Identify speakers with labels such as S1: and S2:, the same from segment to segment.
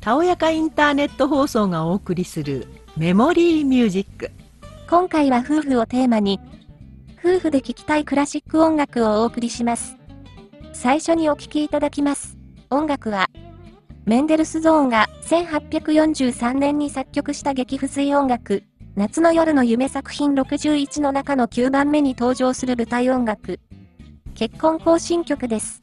S1: たおやかインターネット放送がお送りするメモリーミュージック。
S2: 今回は夫婦をテーマに、夫婦で聴きたいクラシック音楽をお送りします。最初にお聴きいただきます。音楽は、メンデルスゾーンが1843年に作曲した激不随音楽、夏の夜の夢作品61の中の9番目に登場する舞台音楽、結婚行進曲です。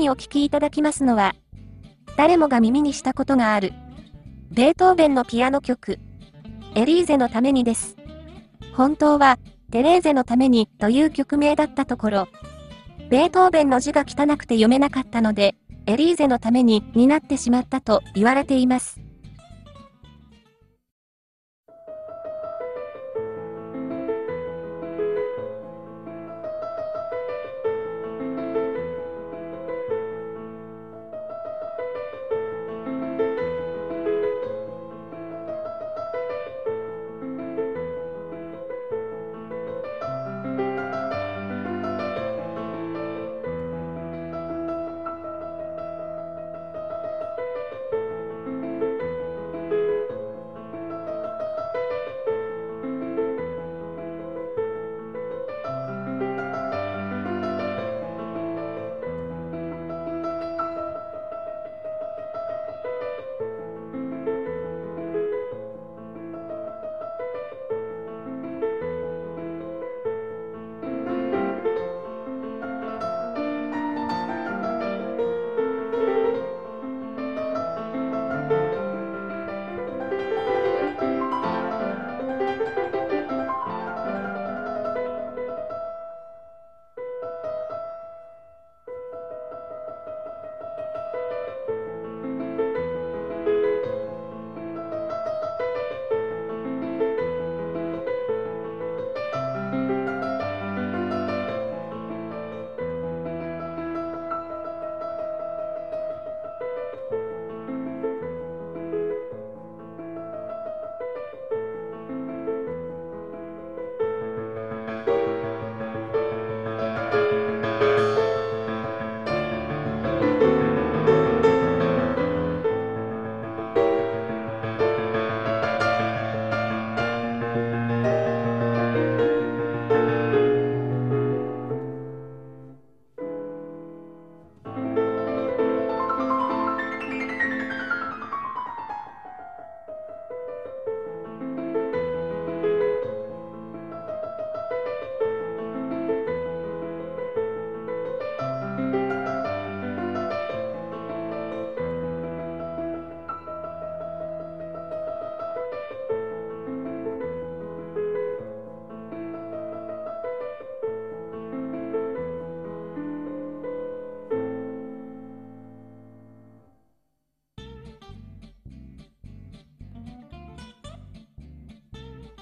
S2: にお聴きいただきますのは、誰もが耳にしたことがある、ベートーベンのピアノ曲、エリーゼのためにです。本当は、テレーゼのためにという曲名だったところ、ベートーベンの字が汚くて読めなかったので、エリーゼのためにになってしまったと言われています。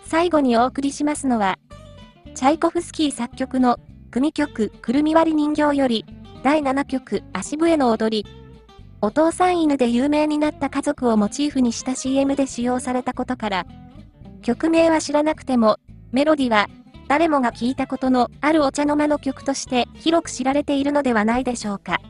S2: 最後にお送りしますのは、チャイコフスキー作曲の組曲くるみ割り人形より第7曲足笛の踊り。お父さん犬で有名になった家族をモチーフにした CM で使用されたことから、曲名は知らなくても、メロディは誰もが聞いたことのあるお茶の間の曲として広く知られているのではないでしょうか。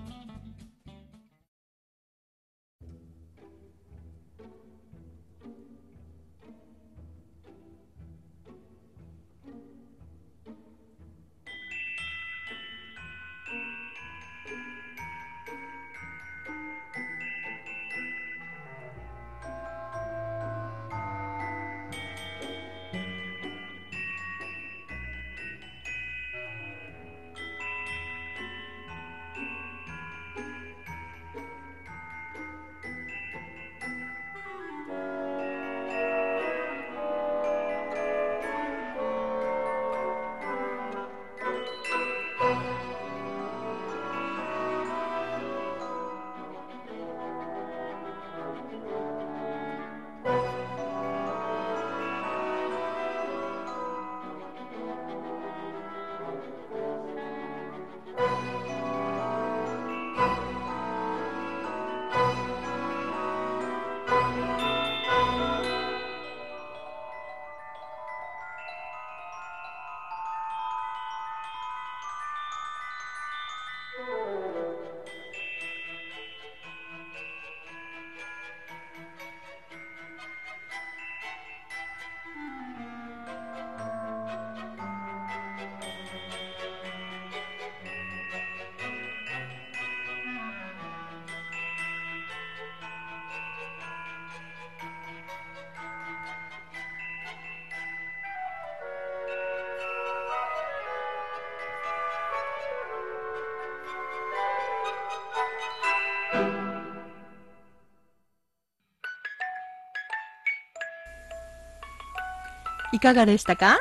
S1: いかがでしたか？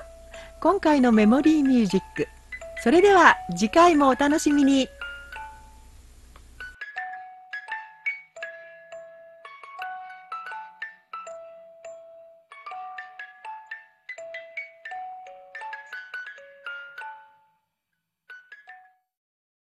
S1: 今回のメモリーミュージック。それでは次回もお楽しみに。